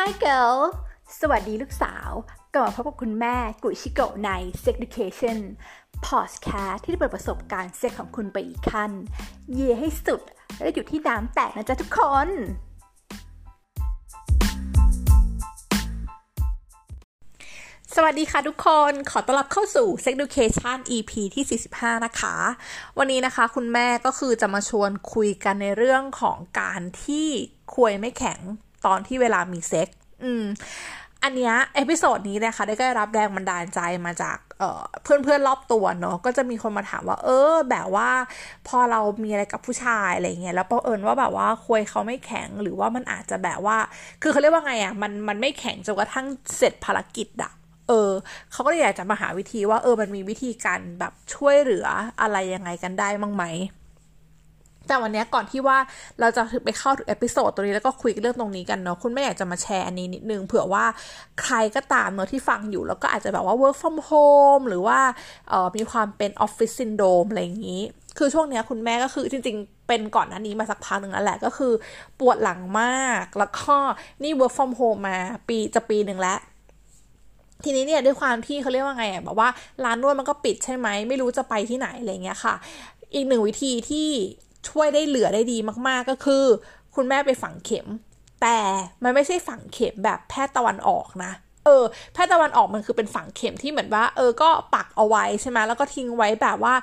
Hi girl สวัสดีลูกสาวกลับมาพบกับคุณแม่กุชิโกะใน Sex Education Podcast ที่จะเปิดประสบการณ์เซ็กของคุณไปอีกขั้น เย่ให้สุด และอยู่ที่น้ำแตกนะจ๊ะทุกคน สวัสดีค่ะทุกคนขอต้อนรับเข้าสู่ Sex Education EP ที่ 45 นะคะ วันนี้นะคะคุณแม่ก็คือจะมาชวนคุยกันในเรื่องของการที่ควยไม่แข็ง ตอนที่เวลามีเซ็กส์อืมอันเนี้ย episode นี้นะคะได้รับแรงบันดาลใจมาจากเพื่อนเพื่อนรอบตัวเนาะก็จะมีคนมาถามว่า เออ แบบว่า พอเรามีอะไรกับผู้ชายอะไรเงี้ยแล้วเอิญว่าแบบว่าควยเขาไม่แข็งหรือว่ามันอาจจะแบบว่า คือเขาเรียกว่าไงอะ่ะมันมันไม่แข็งจนกระทั่งเสร็จภารกิจอะเออเขาก็เลยอยากจะมาหาวิธีว่าเออมันมีวิธีการแบบช่วยเหลืออะไรยังไงกันได้มั้งไหม แต่วันนี้ก่อนที่ว่าเราจะไปเข้าถึง episode ตัวนี้แล้วก็คุยเรื่องตรงนี้กันเนาะคุณแม่อยากจะมาแชร์อันนี้นิดนึงเผื่อว่าใครก็ตามเนาะที่ฟังอยู่ แล้วก็อาจจะแบบว่า work from home หรือว่าออมีความเป็น office syndrome อะไรอย่างนี้ คือช่วงนี้คุณแม่ก็คือจริง ๆ เป็นก่อนหน้านี้มาสักพักหนึ่งแล้วแหละก็คือปวดหลังมากแล้วก็นี่ work from home มาปีจะปีหนึ่งแล้วทีนี้เนี่ยด้วยความที่เขาเรียกว่าไงอะแบบว่าร้านนวดมันก็ปิดใช่ไหมไม่รู้จะไปที่ไหนอะไรเงี้ยค่ะ อีกหนึ่งวิธีที่ ช่วยได้เหลือได้ดีมากๆก็คือ คุณแม่ไปฝังเข็ม แต่มันไม่ใช่ฝังเข็มแบบแพทย์ตะวันออกนะ เออแพทย์ตะวันออกมันคือเป็นฝังเข็มที่เหมือนว่า เออก็ปักเอาไว้ใช่ไหมแล้วก็ทิ้งไว้แบบว่า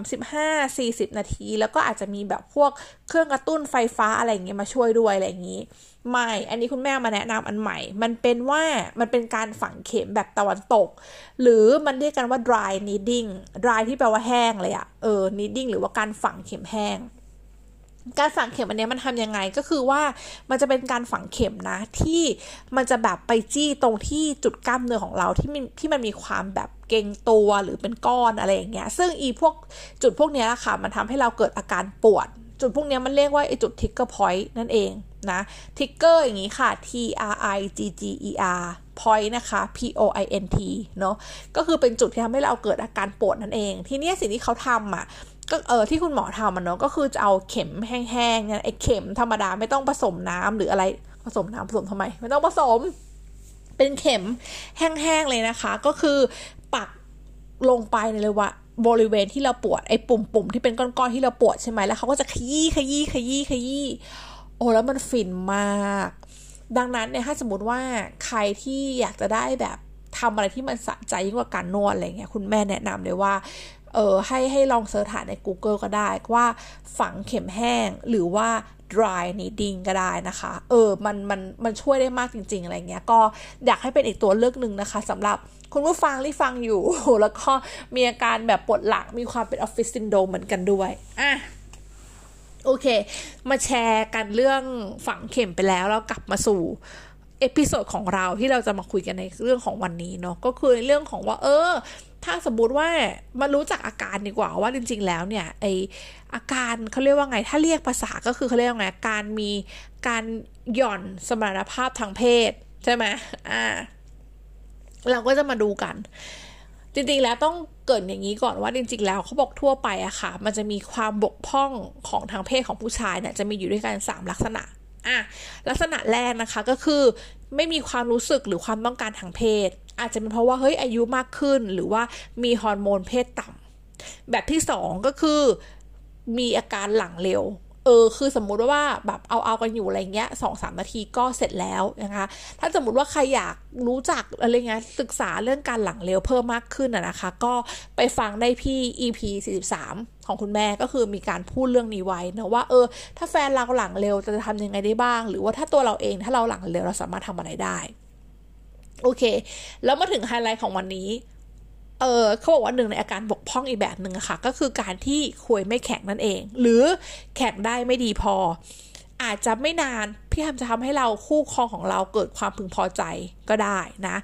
35 40 นาที แล้วก็อาจจะมีแบบพวกเครื่องกระตุ้นไฟฟ้าอะไรเงี้ยมาช่วยด้วยอะไรอย่างนี้ไม่ อันนี้คุณแม่มาแนะนำอันใหม่ มันเป็นว่ามันเป็นการฝังเข็มแบบตะวันตก หรือมันเรียกกันว่า dry needling dry ที่แปลว่าแห้งเลยอะเออ needing หรือว่าการฝังเข็มแห้ง การฝังเข็มอันนี้มันทำยังไงก็คือว่ามันจะเป็นการฝังเข็มนะ ที่มันจะแบบไปจี้ตรงที่จุดกล้ามเนื้อของเราที่มันที่มันมีความแบบเกร็งตัวหรือเป็นก้อนอะไรอย่างเงี้ยซึ่งอีพวกจุดพวกนี้ค่ะ มันทำให้เราเกิดอาการปวด จุดพวกนี้มันเรียกว่าไอจุด trigger point นั่นเองนะ trigger อย่างนี้ค่ะ T R I G G E R point นะคะ P O I N T เนาะก็คือเป็นจุดที่ทำให้เราเกิดอาการปวดนั่นเอง ทีนี้สิ่งที่เขาทำอะ ก็เออที่คุณหมอทำมันเนาะก็คือจะเอาเข็มแห้งๆเนี่ยไอ้เข็มธรรมดาไม่ต้องผสมน้ำหรืออะไรผสมน้ำผสมทำไม ไม่ต้องผสม เป็นเข็มแห้งๆเลยนะคะ ก็คือปักลงไปในเลยว่าบริเวณที่เราปวดไอ้ปุ่มๆที่เป็นก้อนๆที่เราปวดใช่ไหมแล้วเขาก็จะขยี้ขยี้ขยี้ขยี้โอ้แล้วมันฟินมาก ดังนั้นเนี่ยถ้าสมมติว่าใครที่อยากจะได้แบบทำอะไรที่มันสะใจยิ่งกว่าการนวดอะไรเงี้ยคุณแม่แนะนำเลยว่า เออให้ให้ลอง search หาใน Google ก็ได้ว่าฝังเข็มแห้งหรือว่า dry needling ก็ได้นะคะ เออ มัน มัน มันช่วยได้มากจริง ๆ อะไรเงี้ย ก็อยากให้เป็นอีกตัวเลือกหนึ่งนะคะสำหรับคุณผู้ฟังที่ฟังอยู่ แล้วก็มีอาการแบบปวดหลัง มีความเป็นออฟฟิศซินโดรมเหมือนกันด้วย อะ โอเค มาแชร์กันเรื่องฝังเข็มไปแล้วแล้วกลับมาสู่ episode ของเราที่เราจะมาคุยกันในเรื่องของวันนี้เนาะ ก็คือเรื่องของว่า เออ ถ้าสมมติว่ามารู้จักอาการดีกว่าว่าจริง ๆ แล้วเนี่ยไออาการเขาเรียกว่าไง ถ้าเรียกภาษาก็คือเขาเรียกว่าไงการมีการหย่อนสมรรถภาพทางเพศ ใช่ไหมอ่า เราก็จะมาดูกัน จริงๆแล้วต้องเกิดอย่างนี้ก่อนว่าจริง ๆ แล้วเขาบอกทั่วไปอะค่ะ มันจะมีความบกพร่องของทางเพศของผู้ชายเนี่ยจะมีอยู่ด้วยกัน3ลักษณะ อะลักษณะแรกนะคะก็คือไม่มีความรู้สึกหรือความต้องการทางเพศ อาจจะเป็นเพราะว่าเฮ้ยอายุมากขึ้นหรือว่ามีฮอร์โมนเพศต่ำแบบที่สองก็คือมีอาการหลังเร็ว เออคือสมมุติว่าแบบเอาเอากันอยู่อะไรเงี้ยสองสามนาทีก็เสร็จแล้วนะคะ ถ้าสมมติว่าใครอยากรู้จักอะไรเงี้ยศึกษาเรื่องการหลังเร็วเพิ่มมากขึ้นอะนะคะ ก็ไปฟังได้พี่ EP 43 ของคุณแม่ก็คือมีการพูดเรื่องนี้ไว้นะว่าเออ ถ้าแฟนเราหลังเร็วจะทำยังไงได้บ้าง หรือว่าถ้าตัวเราเองถ้าเราหลังเร็วเราสามารถทำอะไรได้ โอเค แล้วมาถึงไฮไลท์ของวันนี้ เออเขาบอกว่าหนึ่งในอาการบกพร่องอีกแบบหนึ่งอะค่ะ ก็คือการที่ควยไม่แข็งนั่นเอง หรือแข็งได้ไม่ดีพอ อาจจะไม่นานพี่ทำจะทำให้เราคู่ครองของเราเกิดความพึงพอใจก็ได้นะ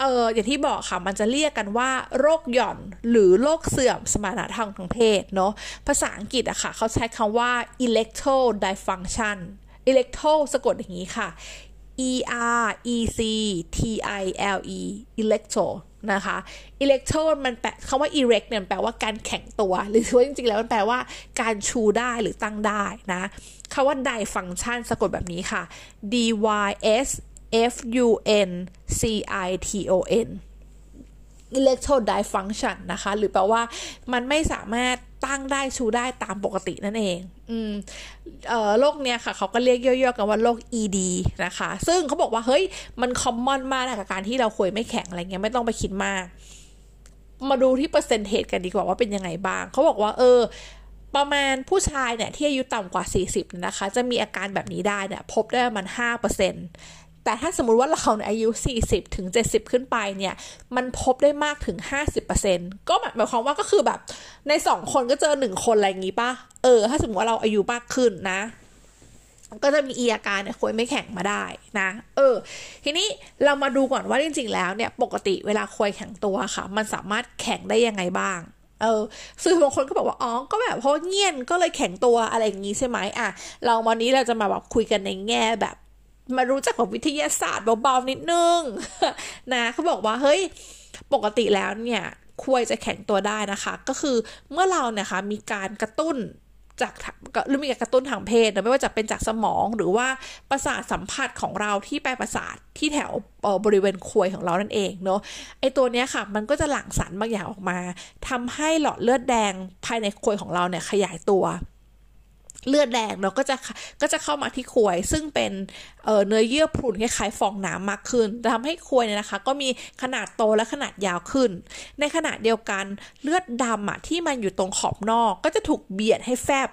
เอออย่างที่บอกค่ะมันจะเรียกกันว่า โรคหย่อนหรือโรคเสื่อมสมรรถทางทางเพศเนาะภาษาอังกฤษอะค่ะ เขาใช้คำว่า erectile dysfunction erectile สะกดอย่างนี้ค่ะ e r e c t i l e electro นะคะ electro มันแปลคำว่า erect เนี่ยแปลว่าการแข็งตัว หรือว่าจริงๆ แล้วมันแปลว่าการชูได้หรือตั้งได้นะคำว่า dy function สะกดแบบนี้ค่ะ d y s F U N C I T O N electro dysfunction นะคะ หรือแปลว่ามันไม่สามารถตั้งได้ชูได้ตามปกตินั่นเอง อืมเอ่อโรคเนี้ยค่ะ เขาก็เรียกย่อๆกันว่าโรค ED นะคะ ซึ่งเขาบอกว่า เฮ้ย มันคอมมอนมากกับการที่เราคุยไม่แข็งอะไรเงี้ยไม่ต้องไปคิดมาก มาดูที่เปอร์เซ็นต์เทกันดีกว่าว่าเป็นยังไงบ้าง เขาบอกว่า เออ ประมาณผู้ชายเนี่ยที่อายุต่ำกว่า 40นะคะ จะมีอาการแบบนี้ได้เนี่ยพบได้ประมาณ5% แต่ถ้าสมมติว่าเราในอายุ 40 ถึง 70 ขึ้นไปเนี่ย มันพบได้มากถึง 50%ก็หมายความว่าก็คือแบบใน 2 คนก็เจอ 1 คนอะไรอย่างงี้ป่ะ เออ ถ้าสมมติว่าเราอายุมากขึ้นนะ ก็จะมีอีอาการเนี่ยคุยไม่แข็งมาได้นะ เออ ทีนี้เรามาดูก่อนว่าจริงๆ แล้วเนี่ย ปกติเวลาคุยแข็งตัวค่ะ มันสามารถแข็งได้ยังไงบ้างเออซึ่งบางคนก็บอกว่าอ๋อก็แบบเพราะเงียนก็เลยแข็งตัวอะไรอย่างงี้ใช่ไหมอะ เราวันนี้เราจะมาแบบคุยกันในแง่แบบ มารู้จักกับวิทยาศาสตร์เบาๆนิดนึงนะเขาบอกว่าเฮ้ยปกติแล้วเนี่ยควรจะแข็งตัวได้นะคะ ก็คือเมื่อเราเนี่ยคะมีการกระตุ้นจากหรือมีการกระตุ้นทางเพศไม่ว่าจะเป็นจากสมองหรือว่าประสาทสัมผัสของเราที่ไปประสาทที่แถวบริเวณควยของเรานั่นเองเนาะไอตัวเนี้ยค่ะ มันก็จะหลั่งสารบางอย่างออกมาทำให้หลอดเลือดแดงภายในควยของเราเนี่ยขยายตัว เลือดแดงเราก็จะก็จะเข้ามาที่ควย ซึ่งเป็นเเนื้อเยื่อพรุนคล้ายๆฟองน้ำมากขึ้นทำให้ควยเนี่ยนะคะ ก็มีขนาดโตและขนาดยาวขึ้น ในขณะเดียวกันเลือดดำอะที่มันอยู่ตรงขอบนอก ก็จะถูกเบียดให้แฟบ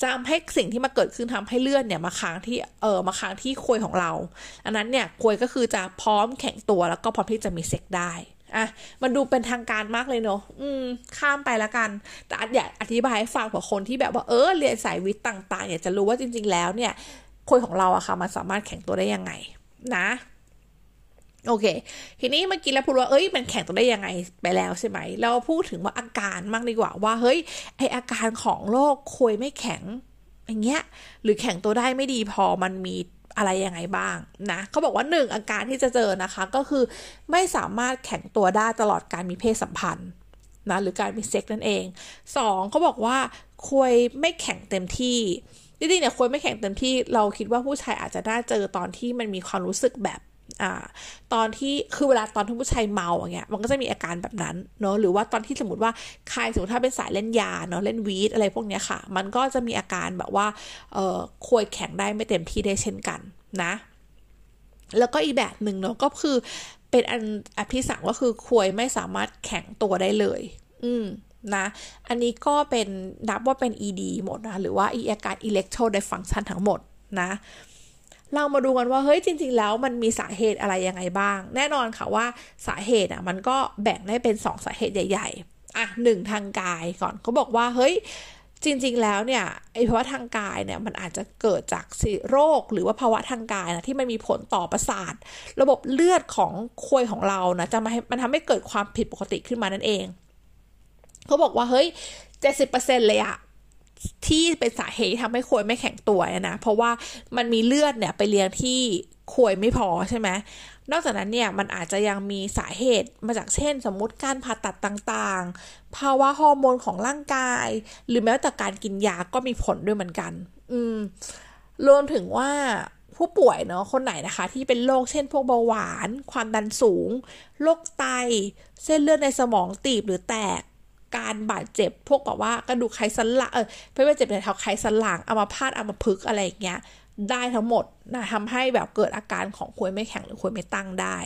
จะทำให้สิ่งที่มาเกิดขึ้นทำให้เลือดเนี่ยมาค้างที่เออมาค้างที่ควยของเรา อันนั้นเนี่ยควยก็คือจะพร้อมแข็งตัวแล้วก็พร้อมที่จะมีเซ็กได้ อะมันดูเป็นทางการมากเลยเนาะอืม ข้ามไปล้วกัน แต่อยากอธิบายให้ฟังเผื่อคนที่แบบว่าเออเรียนสายวิทย์ต่าง ๆ เนี่ยจะรู้ว่าจริง ๆ แล้วเนี่ยคนของเราอะค่ะมันสามารถแข่งตัวได้ยังไง นะโอเค ทีนี้เมื่อกี้เราพูดว่า เอ้ย มันแข่งตัวได้ยังไงไปแล้วใช่ไหม เราพูดถึงว่าอาการมากดีกว่า ว่า เฮ้ย ไออาการของโรคควยไม่แข็ง อย่างเงี้ย หรือแข่งตัวได้ไม่ดีพอ มันมี อะไรยังไงบ้างนะเขาบอกว่าหนึ่งอาการที่จะเจอนะคะ ก็คือไม่สามารถแข็งตัวได้ตลอดการมีเพศสัมพันธ์นะหรือการมีเซ็กนั่นเองสองเขาบอกว่าควยไม่แข็งเต็มที่จริงๆเนี่ยควยไม่แข็งเต็มที่เราคิดว่าผู้ชายอาจจะได้เจอตอนที่มันมีความรู้สึกแบบ อ่าตอนที่คือเวลาตอนที่ผู้ชายเมาอย่างเงี้ยมันก็จะมีอาการแบบนั้นเนาะหรือว่าตอนที่สมมติว่าใครสมมติถ้าเป็นสายเล่นยาเนาะเล่นวีดอะไรพวกเนี้ยค่ะ มันก็จะมีอาการแบบว่าเอ่อควยแข็งได้ไม่เต็มที่ได้เช่นกันนะ แล้วก็อีกแบบหนึ่งเนาะก็คือเป็นอันอภิสังก็คือควยไม่สามารถแข็งตัวได้เลย อืมนะ อันนี้ก็เป็นนับว่าเป็น ED หมดนะ หรือว่าอีอาการ electro dysfunction ทั้งหมดนะ เรามาดูกันว่าเฮ้ยจริง ๆ แล้วมันมีสาเหตุอะไรยังไงบ้าง แน่นอนค่ะว่าสาเหตุอะมันก็แบ่งได้เป็น 2 สาเหตุใหญ่ ๆ อะหนึ่งทางกายก่อนเขาบอกว่าเฮ้ยจริง ๆ แล้วเนี่ยไอภาวะทางกายเนี่ยมันอาจจะเกิดจากสิโรค หรือว่าภาวะทางกายนะที่มันมีผลต่อประสาท ระบบเลือดของควยของเรานะจะมาให้มันทำให้เกิดความผิดปกติขึ้นมานั่นเองเขาบอกว่าเฮ้ยเจ็ดสิบเปอร์เซ็นเลยอะ ที่เป็นสาเหตุทำให้ควยไม่แข็งตัวนะ เพราะว่ามันมีเลือดเนี่ยไปเลี้ยงที่ควยไม่พอใช่ไหมนอกจากนั้นเนี่ยมันอาจจะยังมีสาเหตุมาจากเช่น สมมุติการผ่าตัดต่างๆ ภาวะฮอร์โมนของร่างกาย หรือแม้แต่การกินยาก็มีผลด้วยเหมือนกัน อืมรวมถึงว่าผู้ป่วยเนาะคนไหนนะคะ ที่เป็นโรคเช่น พวกเบาหวาน ความดันสูงโรคไต เส้นเลือดในสมองตีบหรือแตก การบาดเจ็บ พวกแบบว่ากระดูกไขสันหลังเออไม่ว่าเจ็บในเท้าไขสันหลังอัมาพาตอัมาพึกอะไรอย่างเงี้ยได้ทั้งหมดนะทำให้แบบเกิดอาการของควยไม่แข็งหรือควยไม่ตั้งได้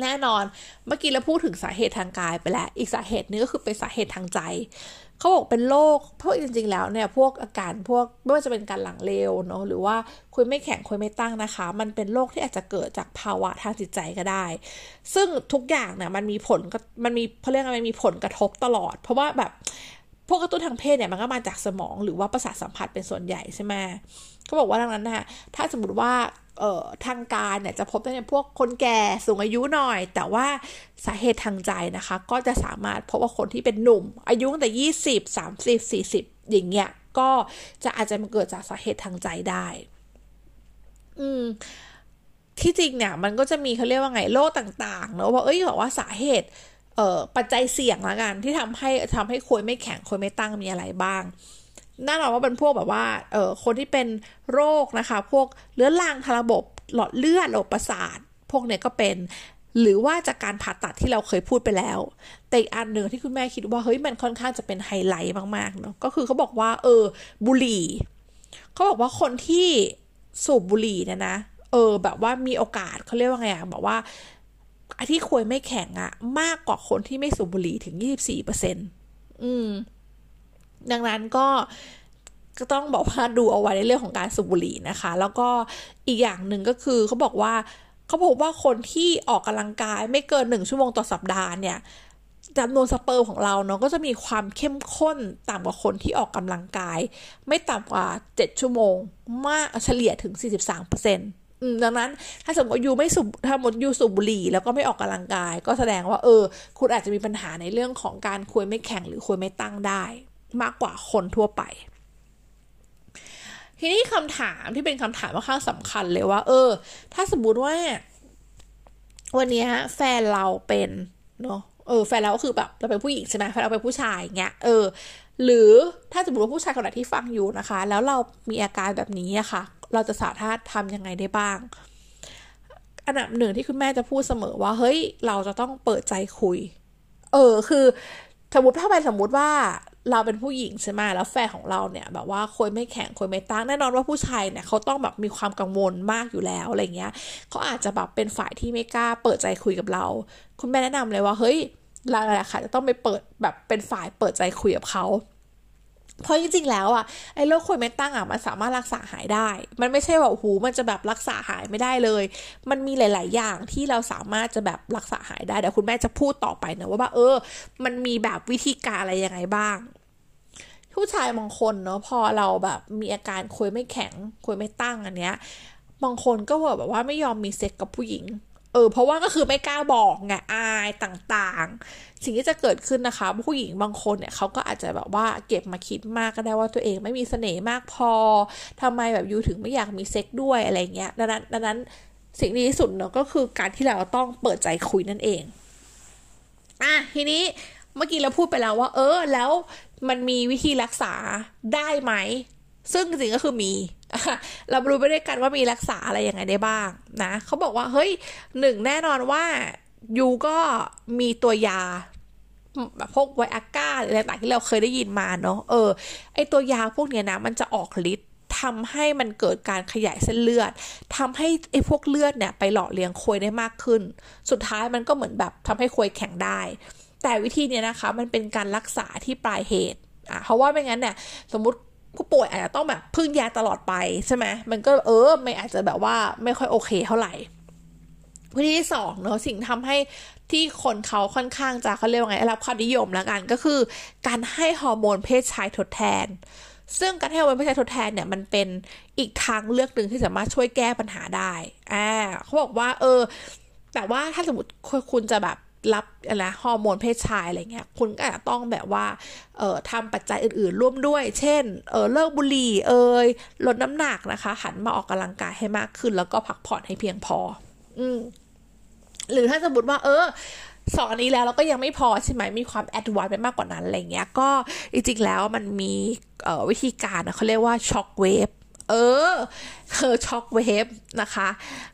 แน่นอน เมื่อกี้เราพูดถึงสาเหตุทางกายไปแล้ว อีกสาเหตุนึงก็คือเป็นสาเหตุทางใจ เขาบอกเป็นโรค เพราะจริง ๆ แล้วเนี่ย พวกอาการพวกไม่ว่าจะเป็นการหลังเร็วเนาะ หรือว่าคุยไม่แข็งคุยไม่ตั้งนะคะ มันเป็นโรคที่อาจจะเกิดจากภาวะทางจิตใจก็ได้ ซึ่งทุกอย่างเนี่ยมันมีผลมันมีเขาเรียกว่ามันมีผลกระทบตลอด เพราะว่าแบบพวกกระตุ้นทางเพศเนี่ยมันก็มาจากสมองหรือว่าประสาทสัมผัสเป็นส่วนใหญ่ใช่ไหมก็บอกว่าดังนั้นนะถ้าสมมติว่า ทางการเนี่ยจะพบได้ในพวกคนแก่สูงอายุหน่อย แต่ว่าสาเหตุทางใจนะคะ ก็จะสามารถพบว่าคนที่เป็นหนุ่ม อายุตั้งแต่ยี่สิบสามสิบสี่สิบอย่างเงี้ยก็จะอาจจะมาเกิดจากสาเหตุทางใจได้ อืมที่จริงเนี่ยมันก็จะมีเขาเรียกว่าไงโรคต่างๆเนอะว่าเอ้ยบอกว่าสาเหตุเออปัจจัยเสี่ยงละกันที่ทำให้ทำให้ควยไม่แข็งควยไม่ตั้งมีอะไรบ้าง แน่นอนว่าเป็นพวกแบบว่าเออคนที่เป็นโรคนะคะ พวกเรื้อรังทางระบบหลอดเลือดระบบประสาท พวกเนี้ยก็เป็น หรือว่าจากการผ่าตัดที่เราเคยพูดไปแล้ว แต่อีกอันหนึ่งที่คุณแม่คิดว่าเฮ้ยมันค่อนข้างจะเป็นไฮไลท์มากๆเนาะก็คือเขาบอกว่า เออ บุหรี่เขาบอกว่าคนที่สูบบุหรี่เนี่ยนะเออ แบบว่ามีโอกาสเขาเรียกว่าไงอะบอกว่าไอที่ควยไม่แข็งอะมากกว่าคนที่ไม่สูบบุหรี่ถึงยี่สิบสี่เปอร์เซ็นต์อืม ดังนั้นก็ก็ต้องบอกว่าดูเอาไว้ในเรื่องของการสูบบุหรี่นะคะ แล้วก็อีกอย่างหนึ่งก็คือเขาบอกว่าเขาพบว่าคนที่ออกกำลังกายไม่เกินหนึ่งชั่วโมงต่อสัปดาห์เนี่ยจำนวนสเปิร์มของเราเนาะก็จะมีความเข้มข้นต่ำกว่าคนที่ออกกำลังกาย ไม่ต่ำกว่า 7 ชั่วโมง มากเฉลี่ยถึง 43เปอร์เซ็นต์ดังนั้นถ้าสมมติยูไม่สูบถ้าหมดยูสูบบุหรี่ แล้วก็ไม่ออกกำลังกาย ก็แสดงว่าเออ คุณอาจจะมีปัญหาในเรื่องของการคุยไม่แข็งหรือคุยไม่ตั้งได้ มากกว่าคนทั่วไป ทีนี้คำถามที่เป็นคำถามค่อนข้างสำคัญเลยว่า เออ ถ้าสมมติว่า วันนี้แฟนเราเป็นเนาะเออแฟนเราก็คือแบบเราเป็นผู้หญิงใช่ไหมแฟนเราเป็นผู้ชายเงี้ยเออ หรือถ้าสมมติว่าผู้ชายคนไหนที่ฟังอยู่นะคะ แล้วเรามีอาการแบบนี้อะคะ่ะ เราจะสามารถทำยังไงได้บ้าง อันดับหนึ่งที่คุณแม่จะพูดเสมอว่า เฮ้ย เราจะต้องเปิดใจคุย เออคือ สมมติถ้าไปสมมติว่า เราเป็นผู้หญิงใช่ไหมแล้วแฟนของเราเนี่ย แบบว่าคุยไม่แข็งคุยไม่ตั้งแน่นอนว่าผู้ชายเนี่ยเขาต้องแบบมีความกังวลมากอยู่แล้วอะไรเงี้ยเขาอาจจะแบบเป็นฝ่ายที่ไม่กล้าเปิดใจคุยกับเรา คุณแม่แนะนำเลยว่าเฮ้ยเราแหละค่ะจะต้องไปเปิดแบบเป็นฝ่ายเปิดใจคุยกับเขา เพราะจริงๆแล้วอะไอ้โรคคุยไม่ตั้งอะมันสามารถรักษาหายได้ มันไม่ใช่ว่าโอ้โหมันจะแบบรักษาหายไม่ได้เลย มันมีหลาย ๆ อย่างที่เราสามารถจะแบบรักษาหายได้เดี๋ยวคุณแม่จะพูดต่อไปนะว่าเออ มันมีแบบวิธีการอะไรยังไงบ้างผู้ชายบางคนเนาะพอเราแบบมีอาการคุยไม่แข็งคุยไม่ตั้งอันเนี้ยบางคนก็แบบว่าไม่ยอมมีเซ็กกับผู้หญิง เออเพราะว่าก็คือไม่กล้าบอกไงอายต่างๆ สิ่งที่จะเกิดขึ้นนะคะ ผู้หญิงบางคนเนี่ยเขาก็อาจจะแบบว่าเก็บมาคิดมากก็ได้ว่าตัวเองไม่มีเสน่ห์มากพอทำไมแบบยูถึงไม่อยากมีเซ็กด้วยอะไรเงี้ยดังนั้นดังนั้นสิ่งดีที่สุดเนาะก็คือการที่เราต้องเปิดใจคุยนั่นเองอะทีนี้เมื่อกี้เราพูดไปแล้วว่า เออ แล้วมันมีวิธีรักษาได้ไหม ซึ่งจริงก็คือมีเรารู้ไปด้วยกันว่ามีรักษาอะไรยังไงได้บ้างนะเขาบอกว่าเฮ้ยหนึ่งแน่นอนว่ายูก็มีตัวยาแบบพวกไวอาก้าหรืออะไรต่างที่เราเคยได้ยินมาเนาะเออไอตัวยาพวกเนี้ยนะ มันจะออกฤทธิ์ทำให้มันเกิดการขยายเส้นเลือดทำให้ไอ้พวกเลือดเนี่ยไปหล่อเลี้ยงควยได้มากขึ้น สุดท้ายมันก็เหมือนแบบทำให้ควยแข็งได้ แต่วิธีเนี้ยนะคะ มันเป็นการรักษาที่ปลายเหตุอะเพราะว่าไม่งั้นเนี่ยสมมติ ผู้ป่วยอาจจะต้องแบบพึ่งยาตลอดไปใช่ไหมมันก็เออไม่อาจจะแบบว่าไม่ค่อยโอเคเท่าไหร่วิธีที่สองเนาะสิ่งทำให้ที่คนเขาค่อนข้างจะเขาเรียกว่าไงรับความนิยมแล้วกันก็คือ การให้ฮอร์โมนเพศชายทดแทน ซึ่งการให้ฮอร์โมนเพศชายทดแทนเนี่ยมันเป็นอีกทางเลือกหนึ่งที่สามารถช่วยแก้ปัญหาได้อ่าเขาบอกว่า เออ แต่ว่าถ้าสมมติคุณจะแบบ รับอะไรฮอร์โมนเพศชายอะไรเงี้ยคุณก็อาจจะต้องแบบว่าเอ่อทำปัจจัยอื่นๆ ร่วมด้วย เช่นเออเลิกบุหรี่เอ่ยลดน้ำหนักนะคะ หันมาออกกำลังกายให้มากขึ้น แล้วก็พักผ่อนให้เพียงพอ อืมหรือถ้าสมมติว่า เออสองอันนี้แล้วเราก็ยังไม่พอใช่ไหมมีความ advance ไปมากกว่านั้นอะไรเงี้ยก็จริงๆแล้วมันมีวิธีการเขาเรียกว่า shockwave เออคือ shockwaveนะคะ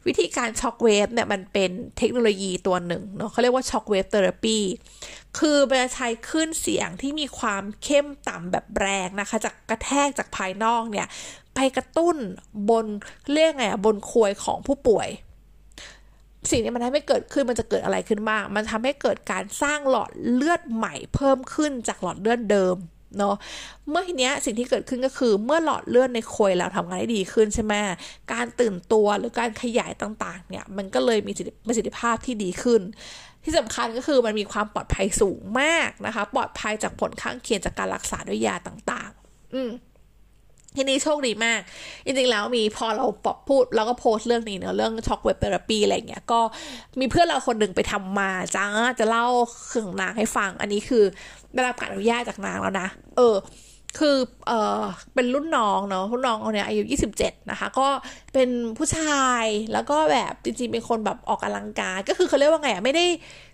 วิธีการ shockwave เนี่ยมันเป็นเทคโนโลยีตัวหนึ่งเนาะเขาเรียกว่า shockwave therapy คือมันจะใช้คลื่นเสียงที่มีความเข้มต่ำแบบแรงนะคะ จากกระแทกจากภายนอกเนี่ย ไปกระตุ้นบนเรียกไงบนควยของผู้ป่วย สิ่งนี้มันทำให้เกิดขึ้นมันจะเกิดอะไรขึ้นบ้างมันทำให้เกิดการสร้างหลอดเลือดใหม่เพิ่มขึ้นจากหลอดเลือดเดิม เนาะเมื่อทีเนี้ยสิ่งที่เกิดขึ้นก็คือเมื่อหลอดเลือดในควยเราทำงานได้ดีขึ้นใช่ไหมการตื่นตัวหรือการขยายต่างๆ เนี่ย มันก็เลยมีประสิทธิภาพที่ดีขึ้น ที่สำคัญก็คือมันมีความปลอดภัยสูงมากนะคะ ปลอดภัยจากผลข้างเคียงจากการรักษาด้วยยาต่าง ๆ อืม ทีนี้โชคดีมาก จริงๆ แล้วมีพอเราปพูดแล้วก็โพสต์เรื่องนี้เนอะเรื่องช็อกเวบเทอราปีอะไรเงี้ยก็มีเพื่อนเราคนหนึ่งไปทำมาจ้าจะเล่าเครื่องนางให้ฟัง อันนี้คือได้รับการอนุญาตจากนางแล้วนะ เออ คือเออเป็นรุ่นน้องเนาะรุ่นน้องเขาเนี่ยอายุ 27 นะคะ ก็เป็นผู้ชายแล้วก็แบบจริงๆเป็นคนแบบออกกำลังกายก็คือเขาเรียกว่าไงอะไม่ได้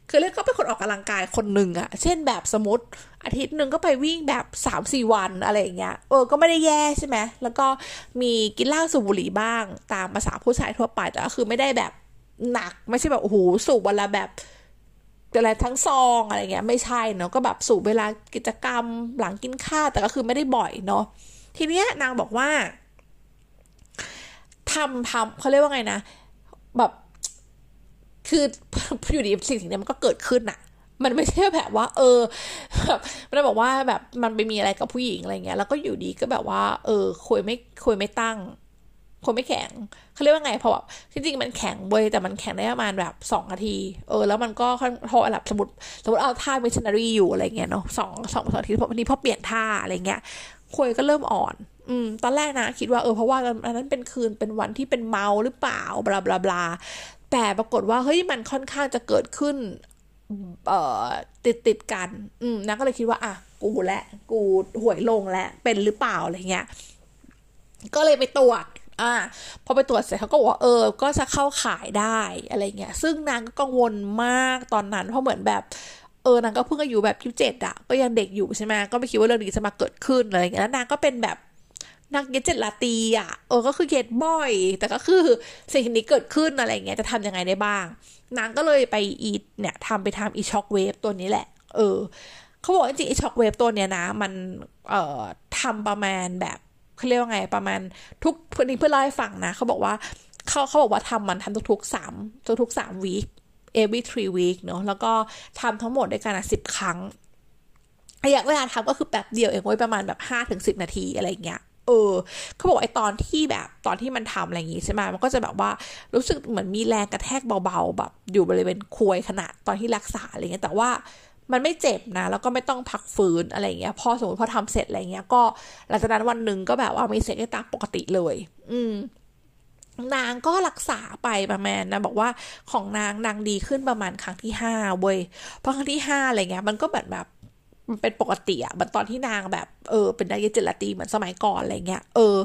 คือเรียกก็เป็นคนออกกำลังกายคนหนึ่งอะเช่นแบบสมมติอาทิตย์หนึ่งก็ไปวิ่งแบบสามสี่วันอะไรอย่างเงี้ยเออก็ไม่ได้แย่ใช่ไหมแล้วก็มีกินเหล้าสูบบุหรี่บ้าง ตามภาษาผู้ชายทั่วไปแต่ก็คือไม่ได้แบบหนักไม่ใช่แบบโอ้โหสูบวันละแบบอะไรทั้งซองอะไรเงี้ยไม่ใช่เนาะก็แบบสูบเวลากิจกรรมหลังกินข้าวแต่ก็คือไม่ได้บ่อยเนาะทีเนี้ยนางบอกว่าทำทำเขาเรียกว่าไงนะแบบ คืออยู่ดีสิ่งสิ่งนี้มันก็เกิดขึ้นอะมันไม่ใช่แบบว่า เออแบบมันบอกว่าแบบมันไปมีอะไรกับผู้หญิงอะไรเงี้ย แล้วก็อยู่ดีก็แบบว่า เออคุยไม่คุยไม่ตั้งคุยไม่แข็งเขาเรียกว่าไงเพราะแบบจริงมันแข็งเว้ยแต่มันแข็งได้ประมาณแบบสองนาที เออ แล้วมันก็พอแบบสมมติสมมติเอาท่ามิชชันนารีอยู่อะไรเงี้ยเนาะสองสองสองนาทีพอวันนี้พอเปลี่ยนท่าอะไรเงี้ยคุยก็เริ่มอ่อน อืม ตอนแรกนะคิดว่าเออเพราะว่าอันนั้นเป็นคืนเป็นวันที่เป็นเมาหรือเปล่าบลาบลาบลา แต่ปรากฏว่าเฮ้ยมันค่อนข้างจะเกิดขึ้น เอ่อติดติดกัน อืมนางก็เลยคิดว่า อะ กูแหละ กูหวยลงแล้วเป็นหรือเปล่าอะไรเงี้ย ก็เลยไปตรวจอ่าพอไปตรวจเสร็จเขาก็บอกว่าเออ ก็จะเข้าข่ายได้อะไรเงี้ย ซึ่งนางก็กังวลมากตอนนั้นเพราะเหมือนแบบ เออนางก็เพิ่งอายุแบบยี่สิบเจ็ดอะก็ยังเด็กอยู่ใช่ไหมก็ไม่คิดว่าเรื่องนี้จะมาเกิดขึ้นอะไรเงี้ยแล้วนางก็เป็นแบบ นักเย็ดเจ็ดราตรีอะเออก็คือเย็ดบ่อย แต่ก็คือสิ่งนี้เกิดขึ้นอะไรเงี้ยจะทำยังไงได้บ้าง นางก็เลยไปอีเนี่ยทำไปทำอี shockwave ตัวนี้แหละ เออเขาบอกจริงอี shockwave ตัวเนี้ยนะ มันเอ่อทำประมาณแบบเขาเรียกว่าไงประมาณทุกเพื่อนเพื่อเล่าให้ฟังนะเขาบอกว่าเขาเขาบอกว่าทำมันทำทุกๆสามทุกๆสามวีค every three week เนาะแล้วก็ทำทั้งหมดด้วยกันสิบครั้งระยะเวลาทำก็คือแป๊บเดียวเองไว้ประมาณแบบห้าถึงสิบนาทีอะไรเงี้ย เออเขาบอกไอ้ตอนที่แบบตอนที่มันทำอะไรอย่างงี้ใช่ไหมมันก็จะแบบว่ารู้สึกเหมือนมีแรงกระแทกเบาๆแบบ อยู่บริเวณควยขนาดตอนที่รักษาอะไรเงี้ยแต่ว่ามันไม่เจ็บนะ แล้วก็ไม่ต้องพักฟื้นอะไรเงี้ยพอสมมติพอทำเสร็จอะไรเงี้ยก็หลังจากนั้นวันหนึ่งก็แบบว่ามีเสียงได้ตามปกติเลย อืมนางก็รักษาไปประมาณนะบอกว่าของนางนางดีขึ้นประมาณครั้งที่ห้าเว้ยพอครั้งที่ห้าอะไรเงี้ยมันก็แบบแบบ มันเป็นปกติอะมือนตอนที่นางแบบเออเป็นนักเยเจลาตีเหมือนสมัยก่อนอะไรเงี้ยเออ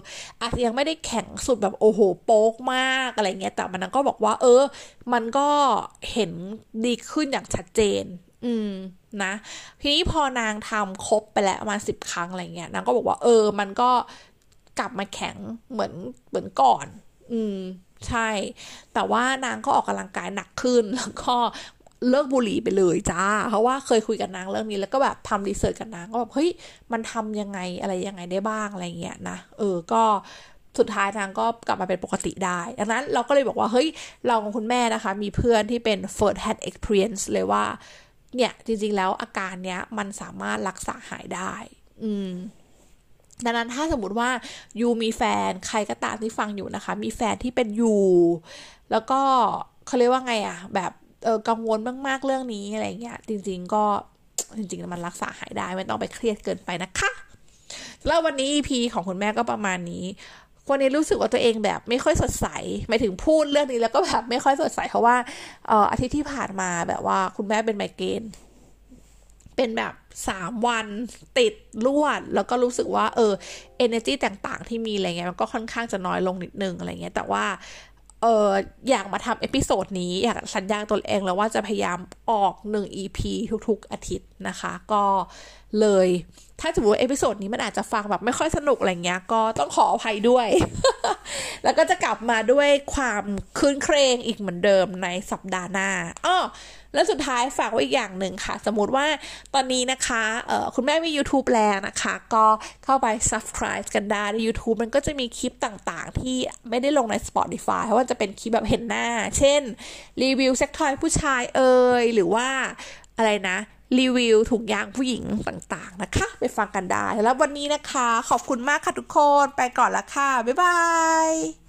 อาจจะยังไม่ได้แข็งสุดแบบโอ้โหโป๊กมากอะไรเงี้ยแต่มันก็บอกว่า เออ มันก็เห็นดีขึ้นอย่างชัดเจน อืมนะ ทีนี้พอนางทำครบไปแล้วประมาณสิบครั้งอะไรเงี้ยนางก็บอกว่า เออ มันก็กลับมาแข็งเหมือนเหมือนก่อน อืมใช่ แต่ว่านางก็ออกกำลังกายหนักขึ้น แล้วก็ เลิกบุหรี่ไปเลยจ้า เพราะว่าเคยคุยกับนางเรื่องนี้แล้วก็แบบทำรีเสิร์ชกับนางก็แบบเฮ้ยมันทำยังไงอะไรยังไงได้บ้างอะไรเงี้ยนะเออก็สุดท้ายนางก็กลับมาเป็นปกติได้ดังนั้นเราก็เลยบอกว่าเฮ้ยเราของคุณแม่นะคะ มีเพื่อนที่เป็น first hand experience เลยว่า เนี่ยจริงๆแล้วอาการเนี้ยมันสามารถรักษาหายได้ อืมดังนั้นถ้าสมมติว่ายูมีแฟนใครก็ตามที่ฟังอยู่นะคะ มีแฟนที่เป็นยูแล้วก็เขาเรียกว่าไงอะแบบ เออกังวลมากๆเรื่องนี้อะไรเงี้ยจริง ๆ ก็จริงๆมันรักษาหายได้ไม่ต้องไปเครียดเกินไปนะคะแล้ววันนี้ EP ของคุณแม่ก็ประมาณนี้วันนี้รู้สึกว่าตัวเองแบบไม่ค่อยสดใสหมายถึงพูดเรื่องนี้แล้วก็แบบไม่ค่อยสดใสเพราะว่าเอออาทิตย์ที่ผ่านมาแบบว่าคุณแม่เป็นไมเกรนเป็นแบบสามวันติดรวด แล้วก็รู้สึกว่าเออ energy ต่างๆ ที่มีอะไรเงี้ยมันก็ค่อนข้างจะน้อยลงนิดนึงอะไรเงี้ยแต่ว่า เอออยากมาทำ episode นี้อยากสัญญาตัวเองแล้วว่าจะพยายามออกหนึ่ง EP ทุกๆอาทิตย์นะคะ ก็ เลย ถ้าสมมติ episode นี้มันอาจจะฟังแบบไม่ค่อยสนุกอะไรเงี้ย ก็ต้องขออภัยด้วย แล้วก็จะกลับมาด้วยความครื้นเครงอีกเหมือนเดิมในสัปดาห์หน้าอ้อแล้วสุดท้ายฝากไว้อีกอย่างหนึ่งค่ะ สมมติว่าตอนนี้นะคะเออคุณแม่มี YouTube แล้วนะคะ ก็เข้าไป subscribe กันได้ใน YouTube มันก็จะมีคลิปต่างๆ ที่ไม่ได้ลงใน Spotify เพราะว่าจะเป็นคลิปแบบเห็นหน้า เช่น รีวิวเซ็กทอยผู้ชายเอ่ยหรือว่าอะไรนะ รีวิวถุงยางผู้หญิงต่างๆนะคะ ไปฟังกันได้ แล้ววันนี้นะคะ ขอบคุณมากค่ะทุกคน ไปก่อนละค่ะ บ๊ายบาย